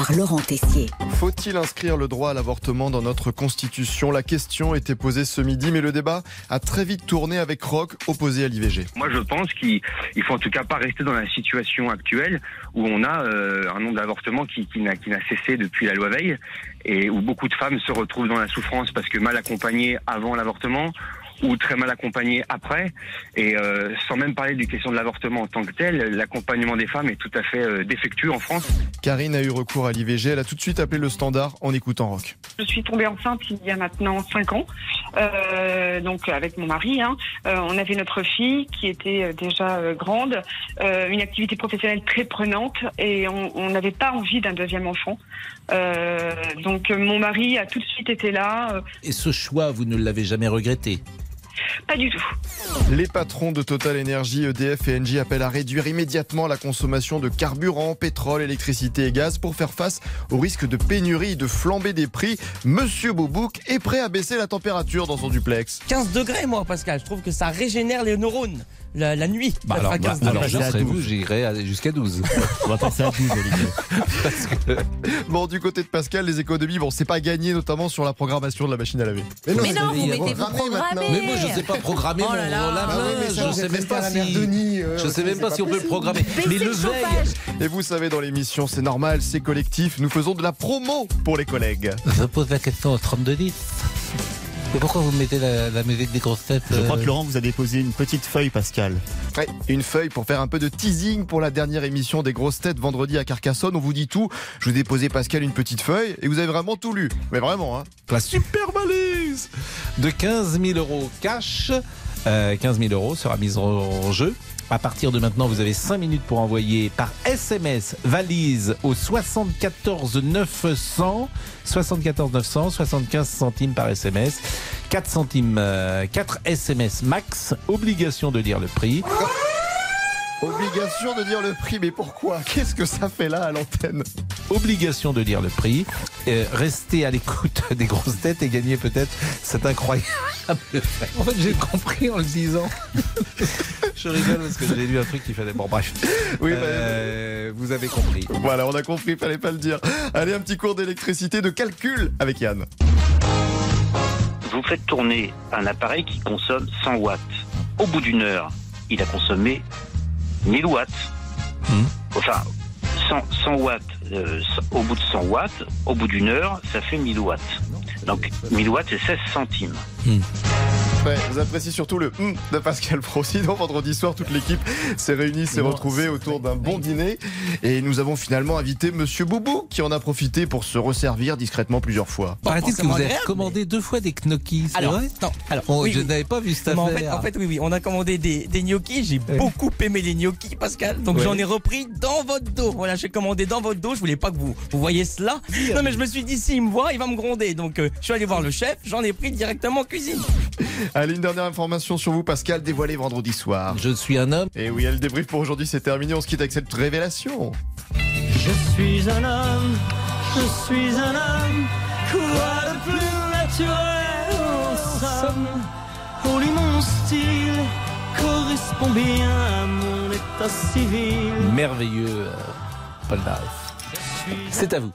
par Laurent Tessier. Faut-il inscrire le droit à l'avortement dans notre Constitution? La question était posée ce midi, mais le débat a très vite tourné avec Rock, opposé à l'IVG. Moi, je pense qu'il il faut en tout cas pas rester dans la situation actuelle où on a euh, un nombre d'avortements qui, qui n'a qui n'a cessé depuis la loi Veil et où beaucoup de femmes se retrouvent dans la souffrance parce que mal accompagnées avant l'avortement ou très mal accompagnées après. Et euh, sans même parler du question de l'avortement en tant que tel, l'accompagnement des femmes est tout à fait euh, défectueux en France. Karine a eu recours à l'IVG, elle a tout de suite appelé le standard en écoutant Rock. Je suis tombée enceinte il y a maintenant 5 ans, euh, donc avec mon mari. Hein. Euh, on avait notre fille qui était euh, déjà euh, grande, euh, une activité professionnelle très prenante et on n'avait pas envie d'un deuxième enfant. Euh, donc mon mari a tout de suite été là, Et ce choix, vous ne l'avez jamais regretté? Pas du tout. Les patrons de Total Energy, EDF et Engie appellent à réduire immédiatement la consommation de carburant, pétrole, électricité et gaz pour faire face au risque de pénurie, de flambée des prix. Monsieur Boubouk est prêt à baisser la température dans son duplex. 15 degrés, moi, Pascal. Je trouve que ça régénère les neurones la, la nuit. Bah alors, fera 15 bah, alors degrés. je serais vous, j'irais aller jusqu'à 12. On va passer à 12, Olivier. Bon, du côté de Pascal, les économies, bon, c'est pas gagné, notamment sur la programmation de la machine à laver. Mais non, vous mettez vous programmer. Mais moi, je sais pas programmer Oh là mon je sais même pas si. Je sais même pas si on peut le programmer. Mais le veille. Et vous savez, dans l'émission, c'est normal, c'est collectif. Nous faisons de la promo pour les collègues. Je pose la question au 3210. Mais pourquoi vous mettez la, la musique des grosses têtes Je crois euh, que Laurent vous a déposé une petite feuille, Pascal. Ouais, une feuille pour faire un peu de teasing pour la dernière émission des grosses têtes vendredi à Carcassonne. On vous dit tout. Je vous ai Pascal une petite feuille et vous avez vraiment tout lu. Mais vraiment, hein. La super valise de 15 000 euros cash. Euh, 15 000 euros sera mise en jeu. À partir de maintenant, vous avez 5 minutes pour envoyer par SMS valise au 74 900. 74 900, 75 centimes par SMS. 4 centimes, euh, 4 SMS max. Obligation de lire le prix. Obligation de dire le prix, mais pourquoi? Qu'est-ce que ça fait là à l'antenne? Obligation de lire le prix. Euh, restez à l'écoute des grosses têtes et gagnez peut-être cet incroyable. fait. En fait, j'ai compris en le disant. Je rigole parce que j'ai lu un truc qui fallait. Bon, bref. Oui, bah, Euh, vous avez compris. Voilà, on a compris, fallait pas le dire. Allez, un petit cours d'électricité, de calcul avec Yann. vous faites tourner un appareil qui consomme 100 watts. Au bout d'une heure, il a consommé 1000 watts. Enfin, 100, 100 watts, euh, au bout de 100 watts, au bout d'une heure, ça fait 1000 watts. Donc 1000 watts, c'est 16 centimes. Ouais, vous appréciez surtout le hum de Pascal Pro. Sinon, vendredi soir, toute l'équipe s'est réunie, s'est retrouvée autour d'un bon dîner. Et nous avons finalement invité Monsieur Boubou, qui en a profité pour se resservir discrètement plusieurs fois. Paraît-il que vous avez commandé deux fois des gnocchis, c'est Alors, vrai non, alors, Oh, oui, Je oui. n'avais pas vu cette en, fait, affaire. en fait, oui, oui, on a commandé des, des gnocchis. J'ai beaucoup aimé les gnocchis, Pascal. Donc j'en ai repris dans votre dos. Voilà, j'ai commandé dans votre dos. Je voulais pas que vous, vous voyez cela. Non, mais je me suis dit, s'il me voit, il va me gronder. Donc euh, je suis allé voir le chef. J'en ai pris directement en cuisine. Allez, une dernière information sur vous, Pascal, dévoilée vendredi soir. Je suis un homme. Et oui, le débrief pour aujourd'hui, c'est terminé. On se quitte avec cette révélation. Je suis un homme, je suis un homme, quoi de plus naturel en somme? Pour lui mon style correspond bien à mon état civil Merveilleux, euh, Paul Naref. C'est à vous.